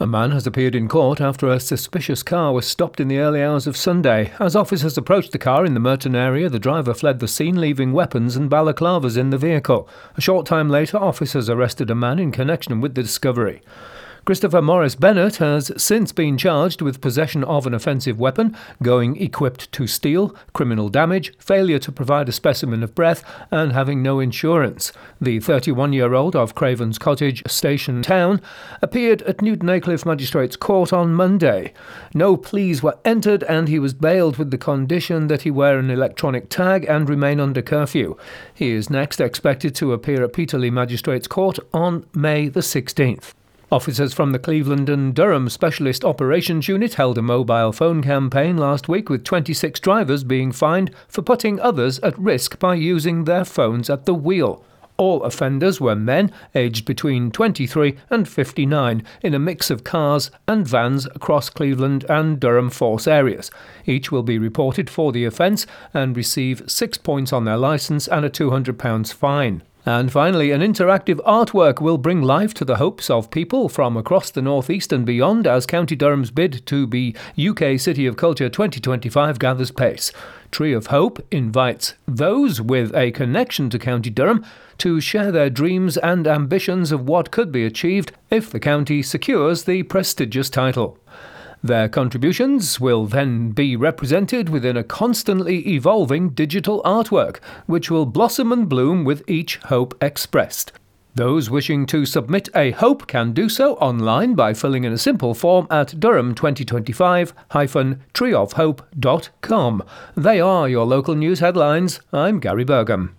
A man has appeared in court after a suspicious car was stopped in the early hours of Sunday. As officers approached the car in the Murton area, the driver fled the scene, leaving weapons and balaclavas in the vehicle. A short time later, officers arrested a man in connection with the discovery. Christopher Morris Bennett has since been charged with possession of an offensive weapon, going equipped to steal, criminal damage, failure to provide a specimen of breath, and having no insurance. The 31 year old of Craven's Cottage Station Town appeared at Newton Aycliffe Magistrates Court on Monday. No pleas were entered, and he was bailed with the condition that he wear an electronic tag and remain under curfew. He is next expected to appear at Peterlee Magistrates Court on May the 16th. Officers from the Cleveland and Durham Specialist Operations Unit held a mobile phone campaign last week with 26 drivers being fined for putting others at risk by using their phones at the wheel. All offenders were men aged between 23 and 59 in a mix of cars and vans across Cleveland and Durham force areas. Each will be reported for the offence and receive six points on their licence and a £200 fine. And finally, an interactive artwork will bring life to the hopes of people from across the northeast and beyond as County Durham's bid to be UK City of Culture 2025 gathers pace. Tree of Hope invites those with a connection to County Durham to share their dreams and ambitions of what could be achieved if the county secures the prestigious title. Their contributions will then be represented within a constantly evolving digital artwork, which will blossom and bloom with each hope expressed. Those wishing to submit a hope can do so online by filling in a simple form at durham2025-treeofhope.com. They are your local news headlines. I'm Gary Burgum.